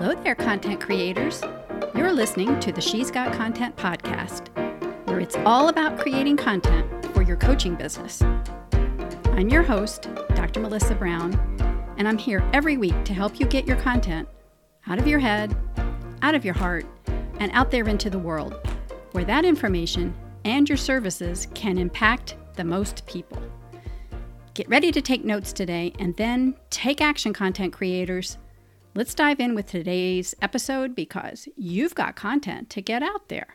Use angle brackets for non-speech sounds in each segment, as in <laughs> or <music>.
Hello there, content creators. You're listening to the She's Got Content podcast, where it's all about creating content for your coaching business. I'm your host, Dr. Melissa Brown, and I'm here every week to help you get your content out of your head, out of your heart, and out there into the world, where that information and your services can impact the most people. Get ready to take notes today and then take action, content creators. Let's dive in with today's episode because you've got content to get out there.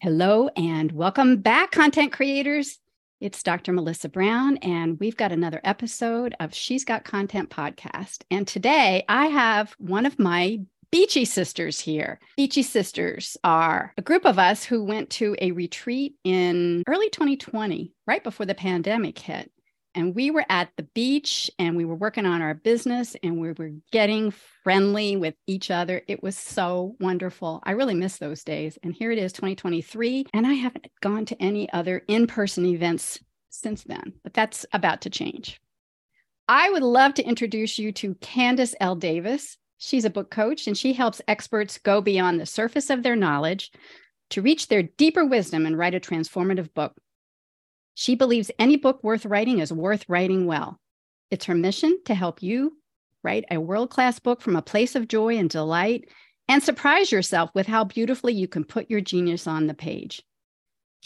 Hello and welcome back, content creators. It's Dr. Melissa Brown, and we've got another episode of She's Got Content podcast. And today I have one of my Beachy Sisters here. Beachy Sisters are a group of us who went to a retreat in early 2020, right before the pandemic hit and we were at the beach and we were working on our business and we were getting friendly with each other. It was so wonderful. I really miss those days. And here it is, 2023, and I haven't gone to any other in person events since then, but that's about to change. I would love to introduce you to Candice L. Davis. She's a book coach and she helps experts go beyond the surface of their knowledge to reach their deeper wisdom and write a transformative book. She believes any book worth writing is worth writing well. It's her mission to help you write a world class book from a place of joy and delight and surprise yourself with how beautifully you can put your genius on the page.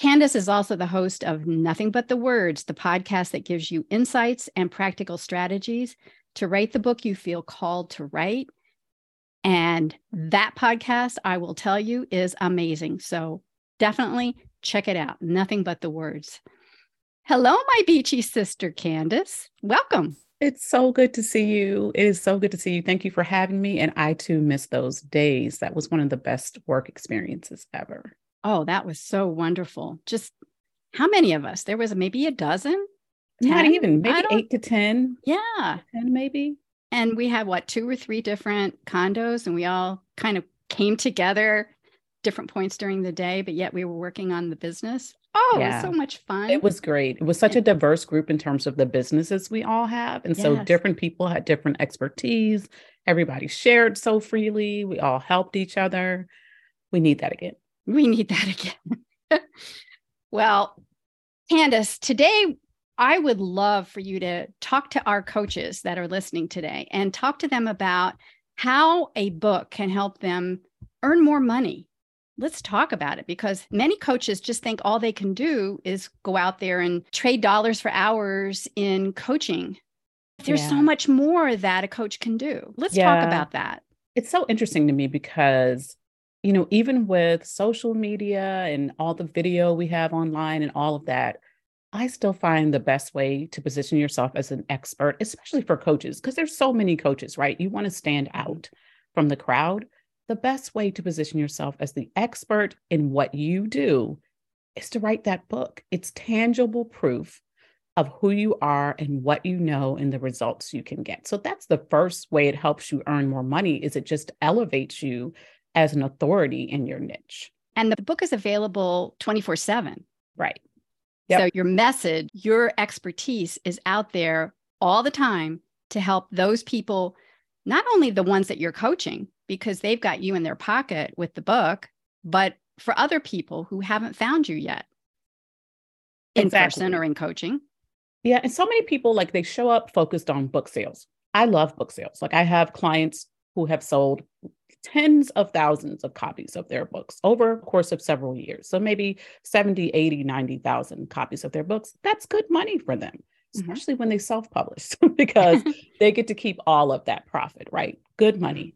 Candice is also the host of Nothing But the Words, the podcast that gives you insights and practical strategies to write the book you feel called to write. And that podcast, I will tell you, is amazing. So definitely check it out. Nothing But the Words. Hello, my beachy sister, Candice. Welcome. It's so good to see you. It is so good to see you. Thank you for having me. And I too miss those days. That was one of the best work experiences ever. Oh, that was so wonderful. Just how many of us? There was maybe a dozen? 10? Not even, maybe eight to 10. Yeah. 10 maybe. And we had what, two or three different condos, and we all kind of came together different points during the day, but yet we were working on the business. Oh, yeah. it was so much fun. It was great. It was such a diverse group in terms of the businesses we all have. And yes. so different people had different expertise. Everybody shared so freely. We all helped each other. We need that again. We need that again. <laughs> well, Candice, today I would love for you to talk to our coaches that are listening today and talk to them about how a book can help them earn more money let's talk about it because many coaches just think all they can do is go out there and trade dollars for hours in coaching. There's yeah. so much more that a coach can do. Let's yeah. talk about that. It's so interesting to me because, you know, even with social media and all the video we have online and all of that, I still find the best way to position yourself as an expert, especially for coaches, because there's so many coaches, right? You want to stand out from the crowd the best way to position yourself as the expert in what you do is to write that book. It's tangible proof of who you are and what you know and the results you can get. So that's the first way it helps you earn more money is it just elevates you as an authority in your niche. And the book is available 24/7. Right. Yep. So your message, your expertise is out there all the time to help those people, not only the ones that you're coaching, because they've got you in their pocket with the book, but for other people who haven't found you yet in exactly. person or in coaching. Yeah. And so many people like they show up focused on book sales. I love book sales. Like I have clients who have sold tens of thousands of copies of their books over a course of several years. So maybe 70, 80, 90,000 copies of their books. That's good money for them, mm-hmm. especially mm-hmm. when they self publish <laughs> because <laughs> they get to keep all of that profit, right? Good money.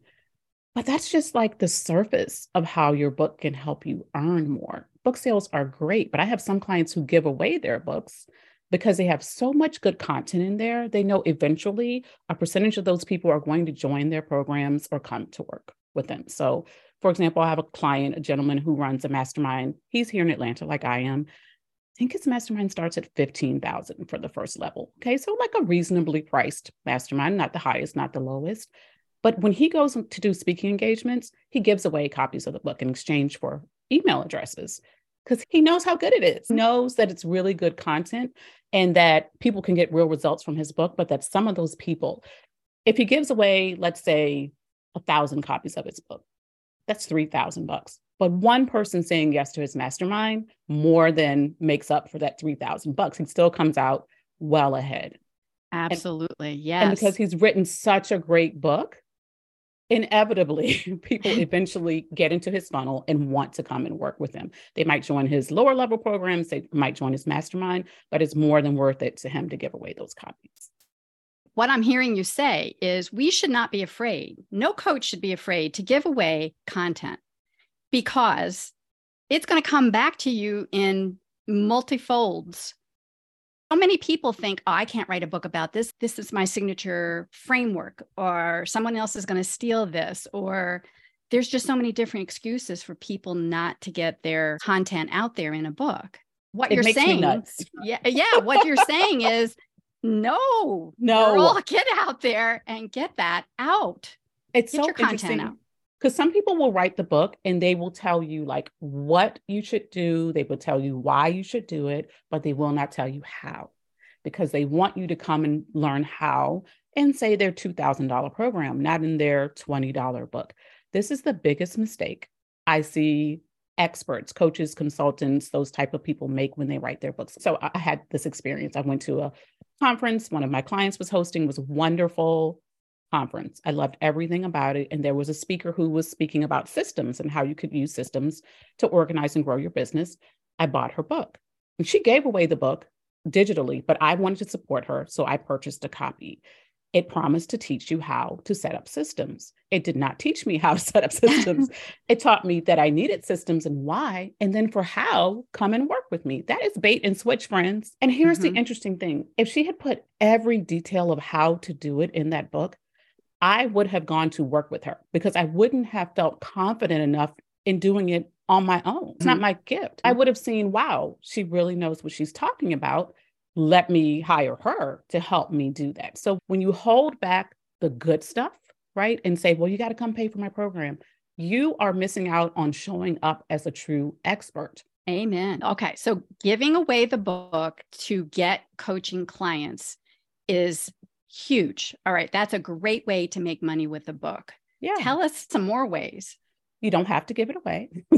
But that's just like the surface of how your book can help you earn more. Book sales are great, but I have some clients who give away their books because they have so much good content in there. They know eventually a percentage of those people are going to join their programs or come to work with them. So, for example, I have a client, a gentleman who runs a mastermind. He's here in Atlanta, like I am. I think his mastermind starts at 15,000 for the first level. Okay. So like a reasonably priced mastermind, not the highest, not the lowest. But when he goes to do speaking engagements, he gives away copies of the book in exchange for email addresses because he knows how good it is, knows that it's really good content and that people can get real results from his book, but that some of those people, if he gives away, let's say, a thousand copies of his book. That's 3,000 bucks. But one person saying yes to his mastermind more than makes up for that 3,000 bucks. He still comes out well ahead. Absolutely. And, yes. And because he's written such a great book, inevitably <laughs> people <laughs> eventually get into his funnel and want to come and work with him. They might join his lower level programs, they might join his mastermind, but it's more than worth it to him to give away those copies. What I'm hearing you say is we should not be afraid. No coach should be afraid to give away content because it's going to come back to you in multifolds so many people think, oh, I can't write a book about this. This is my signature framework, or someone else is going to steal this, or there's just so many different excuses for people not to get their content out there in a book. What it you're saying, <laughs> yeah, yeah, what you're saying is no, <laughs> no, girl, <laughs> get out there and get that out. It's get so your content out because some people will write the book and they will tell you like what you should do they will tell you why you should do it but they will not tell you how because they want you to come and learn how and say their $2000 program not in their $20 book. This is the biggest mistake i see experts coaches consultants those type of people make when they write their books. So i had this experience. I went to a conference. One of my clients was hosting. Was wonderful conference. I loved everything about it. And there was a speaker who was speaking about systems and how you could use systems to organize and grow your business. I bought her book. And she gave away the book digitally, but I wanted to support her. So I purchased a copy. It promised to teach you how to set up systems. It did not teach me <laughs> how to set up systems. <laughs> it taught me that I needed systems and why. And then for how, come and work with me. That is bait and switch, friends. And here's mm-hmm. the interesting thing if she had put every detail of how to do it in that book, I would have gone to work with her because I wouldn't have felt confident enough in doing it on my own. It's mm-hmm. not my gift. I would have seen, wow, she really knows what she's talking about. Let me hire her to help me do that. So when you hold back the good stuff, right, and say, well, you got to come pay for my program, you are missing out on showing up as a true expert. Amen. Okay. So giving away the book to get coaching clients is huge. All right, that's a great way to make money with the book. Yeah. Tell us some more ways. You don't have to give it away. <laughs>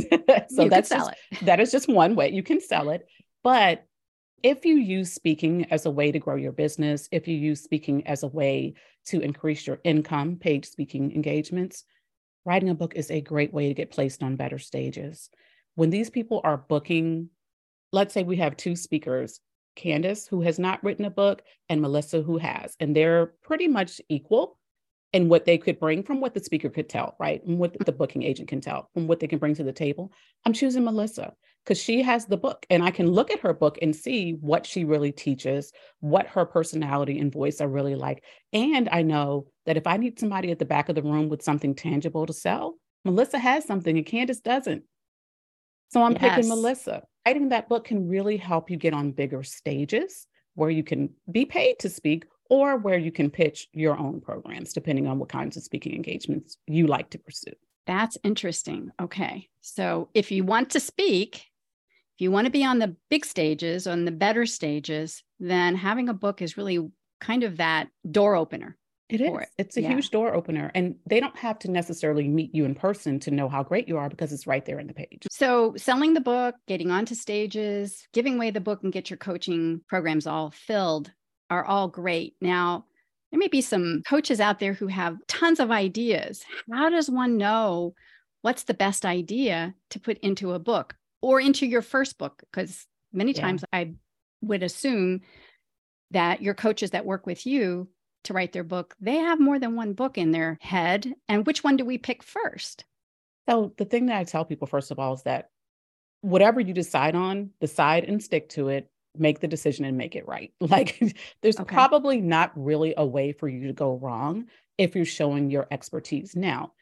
so you that's just, that is just one way you can sell it. But if you use speaking as a way to grow your business, if you use speaking as a way to increase your income, paid speaking engagements, writing a book is a great way to get placed on better stages. When these people are booking, let's say we have two speakers Candice, who has not written a book, and Melissa, who has. And they're pretty much equal in what they could bring from what the speaker could tell, right? And what the booking agent can tell, from what they can bring to the table. I'm choosing Melissa because she has the book and I can look at her book and see what she really teaches, what her personality and voice are really like. And I know that if I need somebody at the back of the room with something tangible to sell, Melissa has something and Candice doesn't. So I'm yes. picking Melissa writing that book can really help you get on bigger stages where you can be paid to speak or where you can pitch your own programs, depending on what kinds of speaking engagements you like to pursue. That's interesting. Okay. So if you want to speak, if you want to be on the big stages, on the better stages, then having a book is really kind of that door opener. It is. It. It's a yeah. huge door opener. And they don't have to necessarily meet you in person to know how great you are because it's right there in the page. So, selling the book, getting onto stages, giving away the book, and get your coaching programs all filled are all great. Now, there may be some coaches out there who have tons of ideas. How does one know what's the best idea to put into a book or into your first book? Because many yeah. times I would assume that your coaches that work with you to write their book, they have more than one book in their head. And which one do we pick first? So, the thing that I tell people, first of all, is that whatever you decide on, decide and stick to it, make the decision and make it right. <laughs> Like, there's okay. probably not really a way for you to go wrong if you're showing your expertise. Now,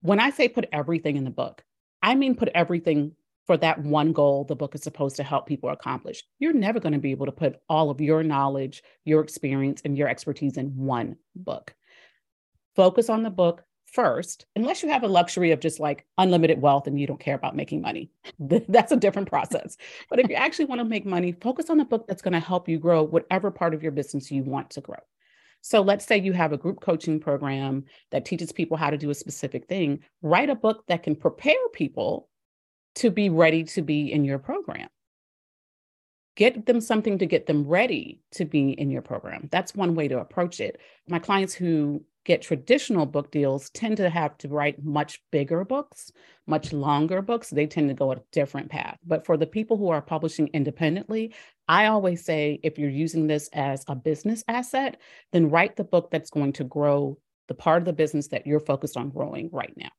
when I say put everything in the book, I mean put everything for that one goal the book is supposed to help people accomplish. You're never going to be able to put all of your knowledge, your experience, and your expertise in one book. Focus on the book first, unless you have a luxury of just like unlimited wealth and you don't care about making money. <laughs> That's a different process. But if you actually want to make money, focus on the book that's going to help you grow whatever part of your business you want to grow. So let's say you have a group coaching program that teaches people how to do a specific thing. Write a book that can prepare people to be ready to be in your program. Get them something to get them ready to be in your program. That's one way to approach it. My clients who get traditional book deals tend to have to write much bigger books, much longer books. They tend to go a different path. But for the people who are publishing independently, I always say if you're using this as a business asset, then write the book that's going to grow the part of the business that you're focused on growing right now.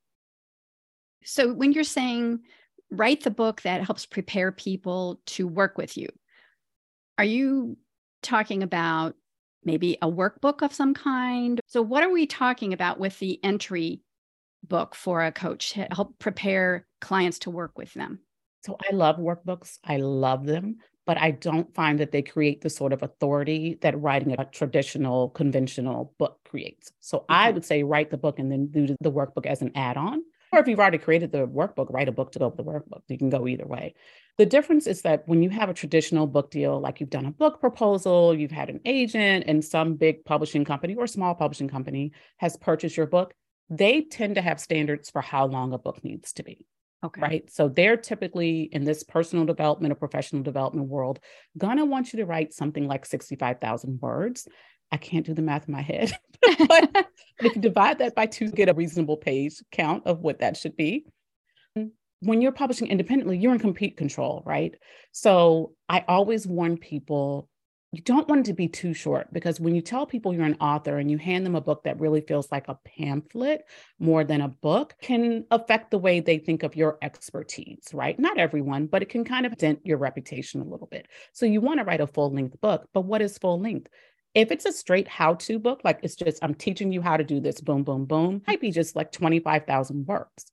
So when you're saying write the book that helps prepare people to work with you, are you talking about maybe a workbook of some kind. So, what are we talking about with the entry book for a coach to help prepare clients to work with them? So, I love workbooks, I love them, but I don't find that they create the sort of authority that writing a traditional, conventional book creates. So. I would say write the book and then do the workbook as an add on. Or if you've already created the workbook, write a book to go with the workbook. You can go either way. The difference is that when you have a traditional book deal, like you've done a book proposal, you've had an agent, and some big publishing company or small publishing company has purchased your book, they tend to have standards for how long a book needs to be. Okay. Right. So they're typically in this personal development or professional development world, gonna want you to write something like 65,000 words. I can't do the math in my head, <laughs> but if you divide that by two, get a reasonable page count of what that should be when you're publishing independently, you're in complete control, right? So I always warn people you don't want it to be too short because when you tell people you're an author and you hand them a book that really feels like a pamphlet more than a book can affect the way they think of your expertise, right? Not everyone, but it can kind of dent your reputation a little bit. So you want to write a full length book, but what is full length? If it's a straight how to book, like it's just, I'm teaching you how to do this, boom, boom, boom, might be just like 25,000 words.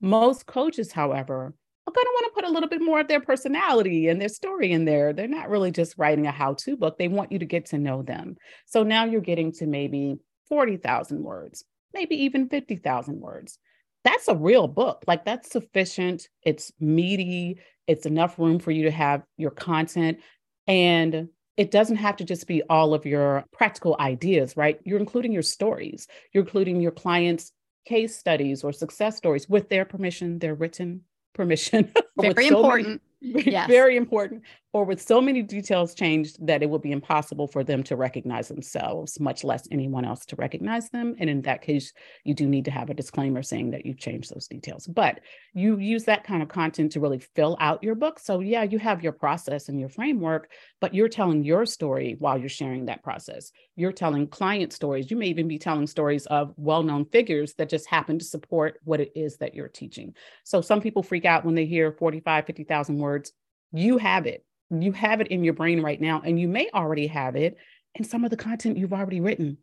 Most coaches, however, are going to want to put a little bit more of their personality and their story in there. They're not really just writing a how to book, they want you to get to know them. So now you're getting to maybe 40,000 words, maybe even 50,000 words. That's a real book. Like that's sufficient. It's meaty. It's enough room for you to have your content. And it doesn't have to just be all of your practical ideas, right? You're including your stories, you're including your clients' case studies or success stories with their permission, their written permission. <laughs> Very important. <laughs> yes. very important, or with so many details changed that it would be impossible for them to recognize themselves, much less anyone else to recognize them. And in that case, you do need to have a disclaimer saying that you've changed those details. But you use that kind of content to really fill out your book. So, yeah, you have your process and your framework, but you're telling your story while you're sharing that process. You're telling client stories. You may even be telling stories of well known figures that just happen to support what it is that you're teaching. So, some people freak out when they hear 45, 50,000 words words, you have it. You have it in your brain right now, and you may already have it in some of the content you've already written.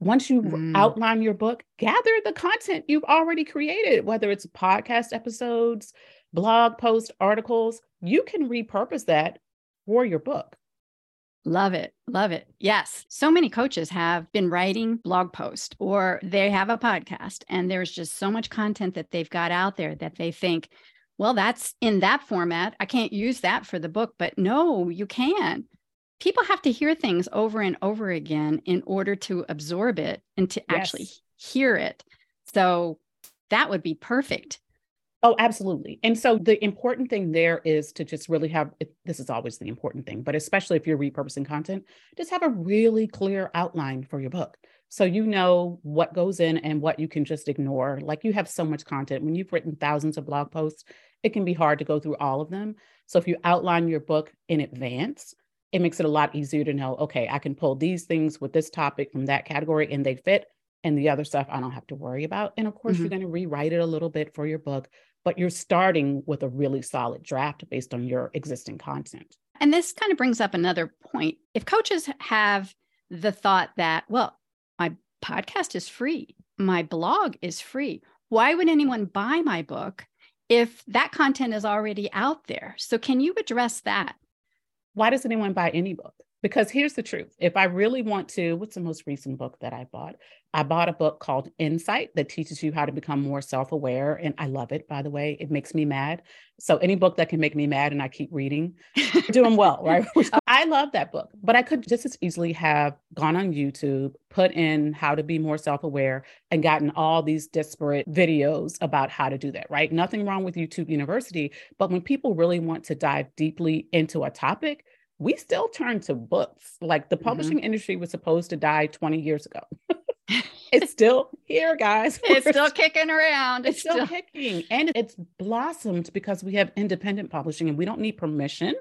Once you mm. outline your book, gather the content you've already created, whether it's podcast episodes, blog posts, articles, you can repurpose that for your book. Love it. Love it. Yes. So many coaches have been writing blog posts or they have a podcast, and there's just so much content that they've got out there that they think, well, that's in that format. I can't use that for the book, but no, you can. People have to hear things over and over again in order to absorb it and to yes. actually hear it. So that would be perfect. Oh, absolutely. And so the important thing there is to just really have this is always the important thing, but especially if you're repurposing content, just have a really clear outline for your book. So you know what goes in and what you can just ignore. Like you have so much content. When you've written thousands of blog posts, it can be hard to go through all of them. So if you outline your book in advance, it makes it a lot easier to know, okay, I can pull these things with this topic from that category and they fit. And the other stuff I don't have to worry about. And of course, mm-hmm. you're going to rewrite it a little bit for your book, but you're starting with a really solid draft based on your existing content. And this kind of brings up another point. If coaches have the thought that, well, podcast is free. My blog is free. Why would anyone buy my book if that content is already out there? So, can you address that? Why does anyone buy any book? Because here's the truth if I really want to, what's the most recent book that I bought? I bought a book called Insight that teaches you how to become more self aware. And I love it, by the way. It makes me mad. So, any book that can make me mad and I keep reading, <laughs> doing well, right? <laughs> oh, I love that book, but I could just as easily have gone on YouTube, put in how to be more self aware, and gotten all these disparate videos about how to do that, right? Nothing wrong with YouTube University. But when people really want to dive deeply into a topic, we still turn to books. Like the mm-hmm. publishing mm-hmm. industry was supposed to die 20 years ago. <laughs> it's still here, guys. It's still kicking around. It's, it's still, still kicking. And it's blossomed because we have independent publishing and we don't need permission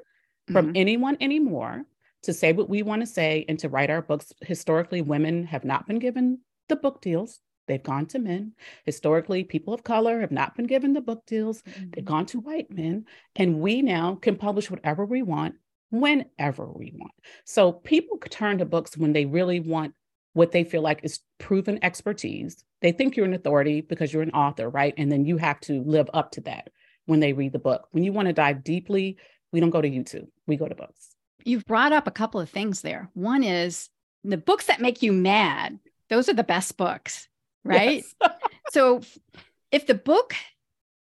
from mm-hmm. anyone anymore to say what we want to say and to write our books. Historically, women have not been given the book deals. They've gone to men. Historically, people of color have not been given the book deals. Mm-hmm. They've gone to white men. And we now can publish whatever we want whenever we want. So people turn to books when they really want what they feel like is proven expertise. They think you're an authority because you're an author, right? And then you have to live up to that when they read the book. When you want to dive deeply, we don't go to YouTube, we go to books. You've brought up a couple of things there. One is the books that make you mad, those are the best books, right? Yes. <laughs> so if the book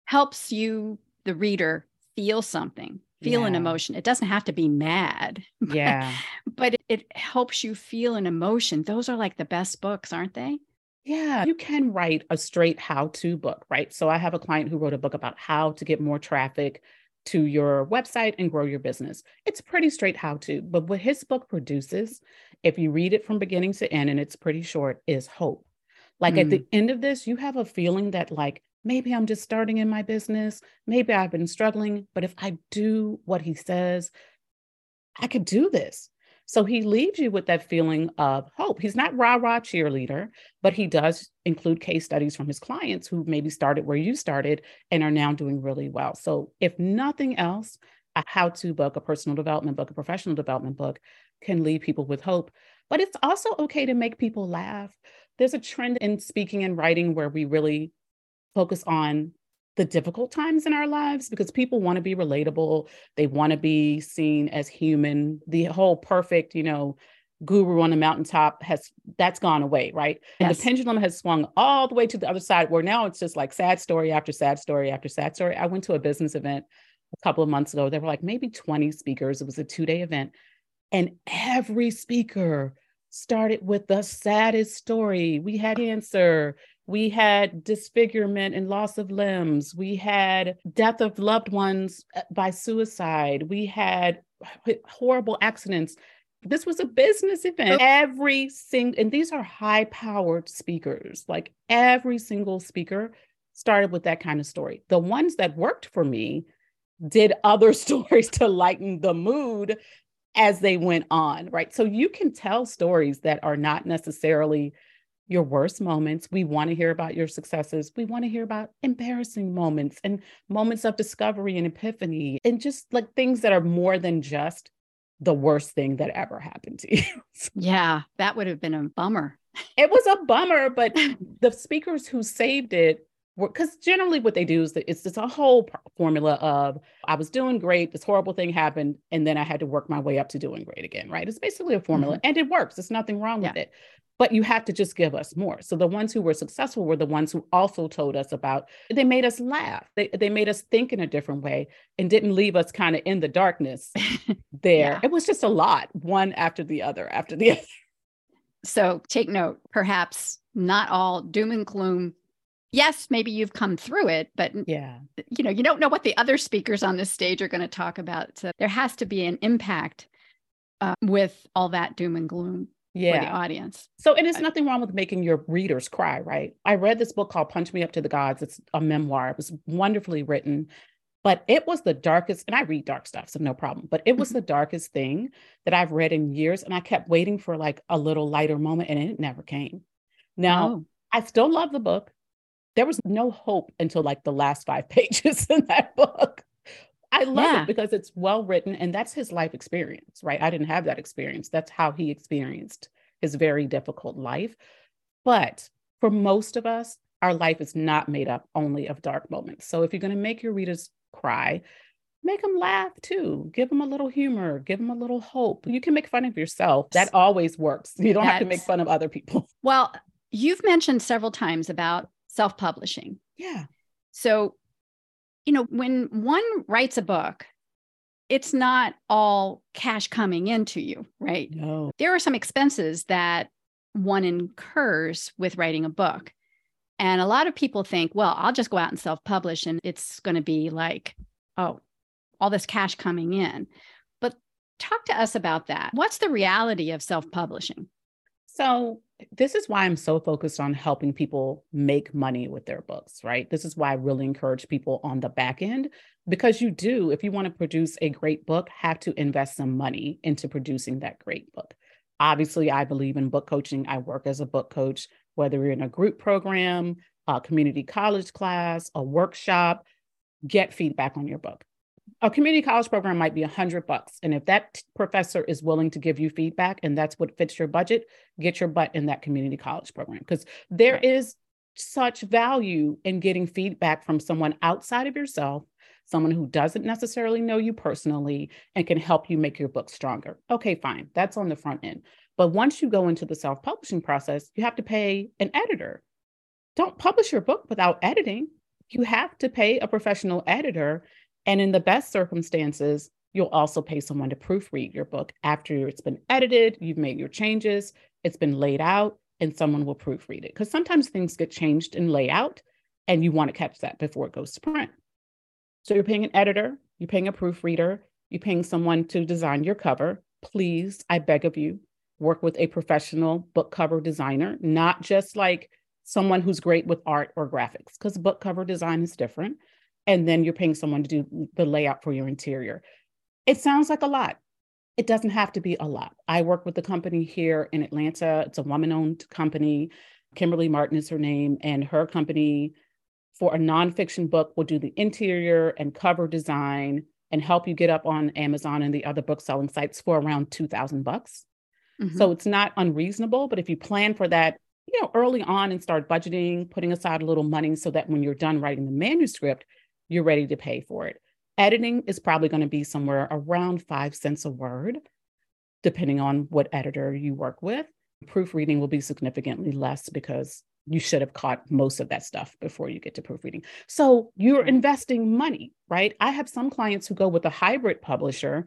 helps you, the reader, feel something, feel yeah. an emotion. It doesn't have to be mad. <laughs> Yeah. but it, it helps you feel an emotion. Those are like the best books, aren't they? Yeah, you can write a straight how to book, right? So I have a client who wrote a book about how to get more traffic to your website and grow your business. It's pretty straight how to, but what his book produces, if you read it from beginning to end and it's pretty short, is hope. Like mm. at the mm. end of this, you have a feeling that, like, maybe I'm just starting in my business. Maybe I've been struggling, but if I do what he says, I could do this. So he leaves you with that feeling of hope. He's not rah rah cheerleader, but he does include case studies from his clients who maybe started where you started and are now doing really well. So, if nothing else, a how to book, a personal development book, a professional development book can leave people with hope. But it's also okay to make people laugh. There's a trend in speaking and writing where we really focus on the difficult times in our lives because people want to be relatable. They want to be seen as human. The whole perfect, you know, guru on the mountaintop has that's gone away, right? Yes. And the pendulum has swung all the way to the other side where now it's just like sad story after sad story after sad story. I went to a business event a couple of months ago. There were like maybe 20 speakers. It was a two day event. And every speaker started with the saddest story. We had cancer, we had disfigurement and loss of limbs. We had death of loved ones uh, by suicide. We had horrible accidents. This was a business event. Every single, and these are high powered speakers. Like every single speaker started with that kind of story. The ones that worked for me did <laughs> other stories to lighten the mood as they went on, right? So you can tell stories that are not necessarily your worst moments. We want to hear about your successes. We want to hear about embarrassing moments and moments of discovery and epiphany and just like things that are more than just the worst thing that ever happened to <laughs> you. yeah, that would have been a bummer. it was a bummer, but <laughs> the speakers who saved it because generally what they do is that it's just a whole formula of I was doing great, this horrible thing happened, and then I had to work my way up to doing great again, right? It's basically a formula mm-hmm. and it works. There's nothing wrong yeah. with it but you have to just give us more. So the ones who were successful were the ones who also told us about, they made us laugh. They, they made us think in a different way and didn't leave us kind of in the darkness <laughs> there. yeah. It was just a lot, one after the other, after the other. <laughs> So take note, perhaps not all doom and gloom. Yes, maybe you've come through it, but yeah, you know, you don't know what the other speakers on this stage are going to talk about. So there has to be an impact uh, with all that doom and gloom yeah. for the audience. So and it is nothing wrong with making your readers cry, right? I read this book called Punch Me Up to the Gods. It's a memoir. It was wonderfully written, but it was the darkest, and I read dark stuff, so no problem. But it was mm-hmm. the darkest thing that I've read in years. And I kept waiting for like a little lighter moment, and it never came. Now, oh. I still love the book. There was no hope until like the last five <laughs> pages in that book. I love yeah. it because it's well written and that's his life experience, right? I didn't have that experience. That's how he experienced his very difficult life. But for most of us, our life is not made up only of dark moments. So if you're going to make your readers cry, make them laugh too. Give them a little humor, give them a little hope. You can make fun of yourself. That always works. You don't That's, have to make fun of other people. Well, you've mentioned several times about self publishing. Yeah. So you know, when one writes a book, it's not all cash coming into you, right? No. There are some expenses that one incurs with writing a book. And a lot of people think, well, I'll just go out and self publish and it's going to be like, oh, all this cash coming in. But talk to us about that. What's the reality of self publishing? So, this is why I'm so focused on helping people make money with their books, right? This is why I really encourage people on the back end because you do, if you want to produce a great book, have to invest some money into producing that great book. Obviously, I believe in book coaching. I work as a book coach, whether you're in a group program, a community college class, a workshop, get feedback on your book a community college program might be a hundred bucks. And if that professor is willing to give you feedback and that's what fits your budget, get your butt in that community college program. Because there right. is such value in getting feedback from someone outside of yourself, someone who doesn't necessarily know you personally and can help you make your book stronger. Okay, fine. That's on the front end. But once you go into the self publishing process, you have to pay an editor. Don't publish your book without editing. You have to pay a professional editor and in the best circumstances, you'll also pay someone to proofread your book after it's been edited, you've made your changes, it's been laid out, and someone will proofread it. Because sometimes things get changed in layout and you want to catch that before it goes to print. So you're paying an editor, you're paying a proofreader, you're paying someone to design your cover. Please, I beg of you, work with a professional book cover designer, not just like someone who's great with art or graphics, because book cover design is different and then you're paying someone to do the layout for your interior. It sounds like a lot. It doesn't have to be a lot. I work with the company here in Atlanta. It's a woman owned company. Kimberly Martin is her name, and her company for a nonfiction book will do the interior and cover design and help you get up on Amazon and the other book selling sites for around 2000 bucks. Mm-hmm. So it's not unreasonable, but if you plan for that, you know, early on and start budgeting, putting aside a little money so that when you're done writing the manuscript, you're ready to pay for it. Editing is probably going to be somewhere around five cents a word, depending on what editor you work with. Proofreading will be significantly less because you should have caught most of that stuff before you get to proofreading. So you're mm-hmm. investing money, right? I have some clients who go with a hybrid publisher.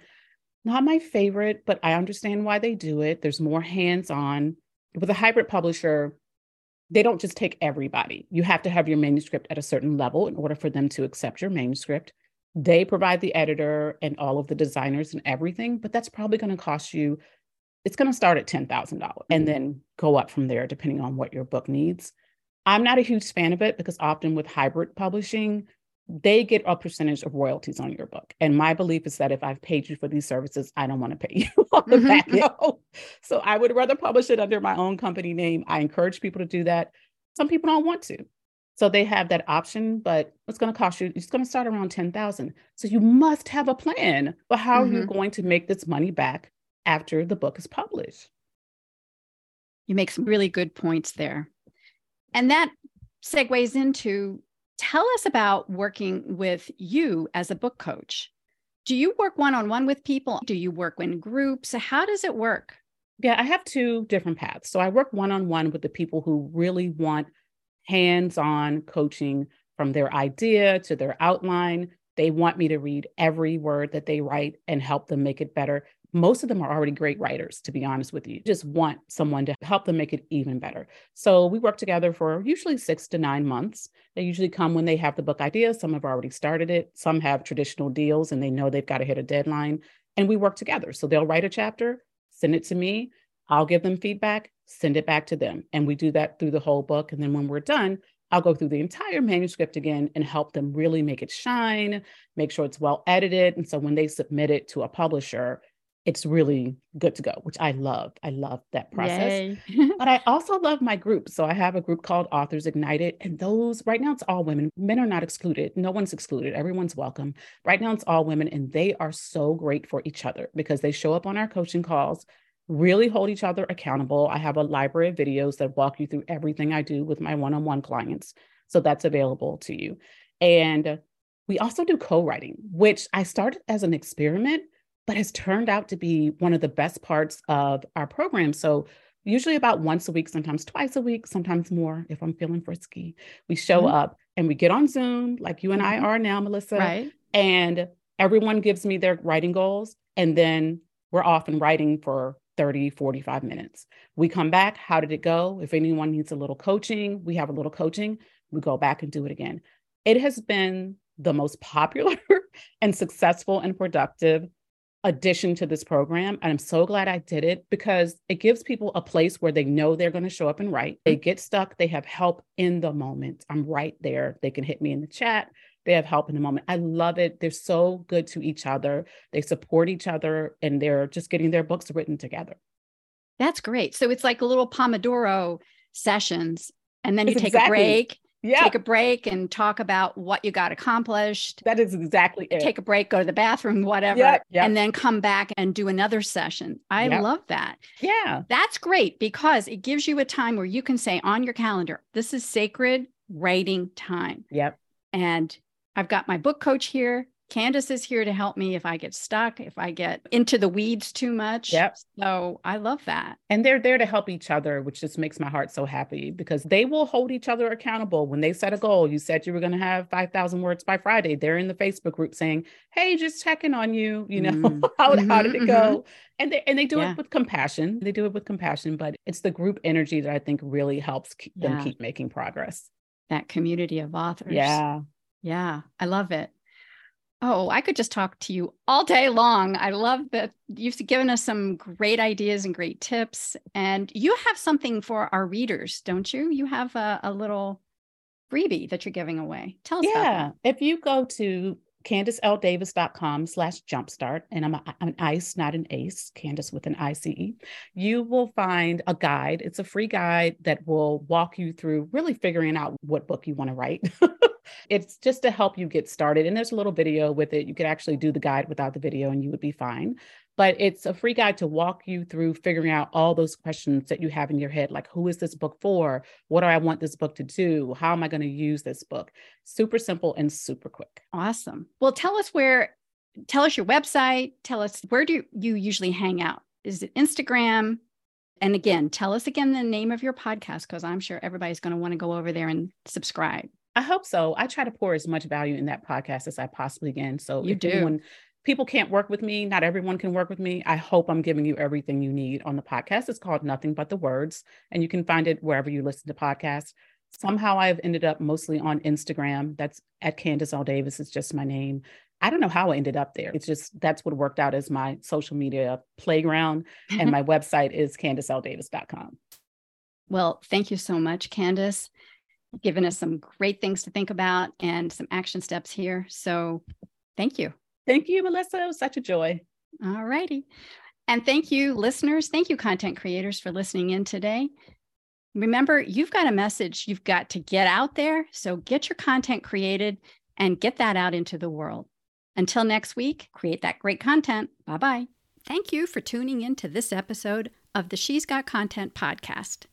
Not my favorite, but I understand why they do it. There's more hands on. With a hybrid publisher, they don't just take everybody. You have to have your manuscript at a certain level in order for them to accept your manuscript. They provide the editor and all of the designers and everything, but that's probably going to cost you, it's going to start at $10,000 and mm-hmm. then go up from there depending on what your book needs. I'm not a huge fan of it because often with hybrid publishing, they get a percentage of royalties on your book. And my belief is that if I've paid you for these services, I don't want to pay <laughs> you on the mm-hmm. back end. So I would rather publish it under my own company name. I encourage people to do that. Some people don't want to. So they have that option, but it's going to cost you, it's going to start around 10,000. So you must have a plan for how mm-hmm. you're going to make this money back after the book is published. You make some really good points there. And that segues into Tell us about working with you as a book coach. Do you work one on one with people? Do you work in groups? How does it work? Yeah, I have two different paths. So I work one on one with the people who really want hands on coaching from their idea to their outline. They want me to read every word that they write and help them make it better most of them are already great writers, to be honest with you. Just want someone to help them make it even better. So we work together for usually six to nine months. They usually come when they have the book idea. Some have already started it, some have traditional deals and they know they've got to hit a deadline. And we work together. So they'll write a chapter, send it to me. I'll give them feedback, send it back to them. And we do that through the whole book. And then when we're done, I'll go through the entire manuscript again and help them really make it shine, make sure it's well edited. And so when they submit it to a publisher, it's really good to go, which I love. I love that process. <laughs> but I also love my group. So I have a group called Authors Ignited, and those right now it's all women. Men are not excluded. No one's excluded. Everyone's welcome. Right now it's all women, and they are so great for each other because they show up on our coaching calls, really hold each other accountable. I have a library of videos that walk you through everything I do with my one on one clients. So that's available to you. And we also do co writing, which I started as an experiment but has turned out to be one of the best parts of our program. So usually about once a week, sometimes twice a week, sometimes more if I'm feeling frisky. We show mm-hmm. up and we get on Zoom like you and mm-hmm. I are now, Melissa. Right. And Everyone gives me their writing goals, and then we're off and writing for 30, 45 minutes. We come back. How did it go? If anyone needs a little coaching, we have a little coaching. We go back and do it again. It has been the most popular <laughs> and successful and productive addition to this program. And I'm so glad I did it because it gives people a place where they know they're going to show up and write. They get stuck, they have help in the moment. I'm right there. They can hit me in the chat. They have help in the moment. I love it. They're so good to each other. They support each other and they're just getting their books written together. That's great. So it's like a little Pomodoro sessions and then you take exactly. a break yeah. take a break and talk about what you got accomplished. That is exactly it. Take a break, go to the bathroom, whatever, yep, yep. and then come back and do another session. I yep. love that. Yeah. That's great because it gives you a time where you can say on your calendar, this is sacred writing time. Yep. And I've got my book coach here. Candice is here to help me if I get stuck, if I get into the weeds too much. Yep. So I love that. And they're there to help each other, which just makes my heart so happy because they will hold each other accountable. When they set a goal, you said you were going to have 5,000 words by Friday. They're in the Facebook group saying, Hey, just checking on you. You know, mm. <laughs> how, mm-hmm, how did it go? Mm-hmm. And they, and they do yeah. it with compassion. They do it with compassion, but it's the group energy that I think really helps keep yeah. them keep making progress. That community of authors. Yeah. Yeah. I love it. Oh, I could just talk to you all day long. I love that you've given us some great ideas and great tips. And you have something for our readers, don't you? You have a, a little freebie that you're giving away. Tell us yeah. If you go to CandiceLDavis.com slash jumpstart, and I'm, a, I'm an ICE, not an ACE, Candice with an ICE, you will find a guide. It's a free guide that will walk you through really figuring out what book you want to write. <laughs> It's just to help you get started. And there's a little video with it. You could actually do the guide without the video and you would be fine. But it's a free guide to walk you through figuring out all those questions that you have in your head like, who is this book for? What do I want this book to do? How am I going to use this book? Super simple and super quick. Awesome. Well, tell us where, tell us your website. Tell us where do you usually hang out? Is it Instagram? And again, tell us again the name of your podcast because I'm sure everybody's going to want to go over there and subscribe. I hope so. I try to pour as much value in that podcast as I possibly can. So you do. Anyone, people can't work with me, not everyone can work with me. I hope I'm giving you everything you need on the podcast. It's called Nothing But the Words, and you can find it wherever you listen to podcasts. Somehow I've ended up mostly on Instagram. That's at Candice L. Davis. It's just my name. I don't know how I ended up there. It's just that's what worked out as my social media playground. and mm-hmm. my website is CandiceLDavis.com. Well, thank you so much, Candice given us some great things to think about and some action steps here. So thank you. Thank you, Melissa. It was such a joy. All righty. And thank you, listeners. Thank you, content creators, for listening in today. Remember, you've got a message you've got to get out there. So get your content created and get that out into the world. Until next week, create that great content. Bye bye. Thank you for tuning in to this episode of the She's Got Content podcast.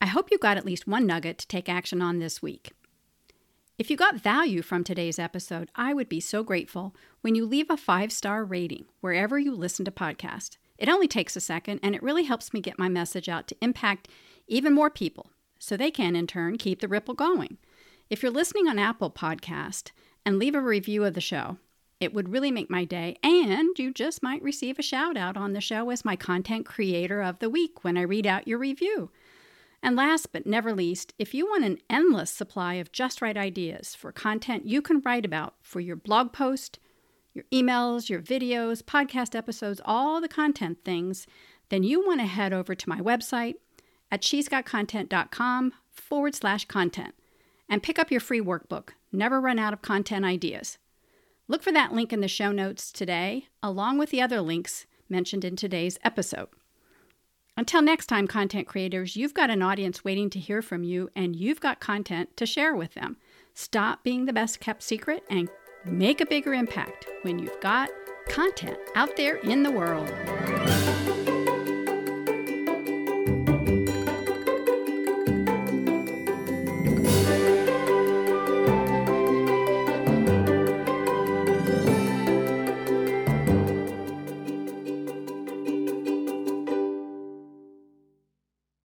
I hope you got at least one nugget to take action on this week. If you got value from today's episode, I would be so grateful when you leave a five star rating wherever you listen to podcasts. It only takes a second and it really helps me get my message out to impact even more people so they can, in turn, keep the ripple going. If you're listening on Apple Podcast and leave a review of the show, it would really make my day, and you just might receive a shout out on the show as my content creator of the week when I read out your review. And last but never least, if you want an endless supply of just right ideas for content you can write about for your blog post, your emails, your videos, podcast episodes, all the content things, then you want to head over to my website at shesgotcontent.com forward slash content and pick up your free workbook, Never Run Out of Content Ideas. Look for that link in the show notes today, along with the other links mentioned in today's episode. Until next time, content creators, you've got an audience waiting to hear from you and you've got content to share with them. Stop being the best kept secret and make a bigger impact when you've got content out there in the world.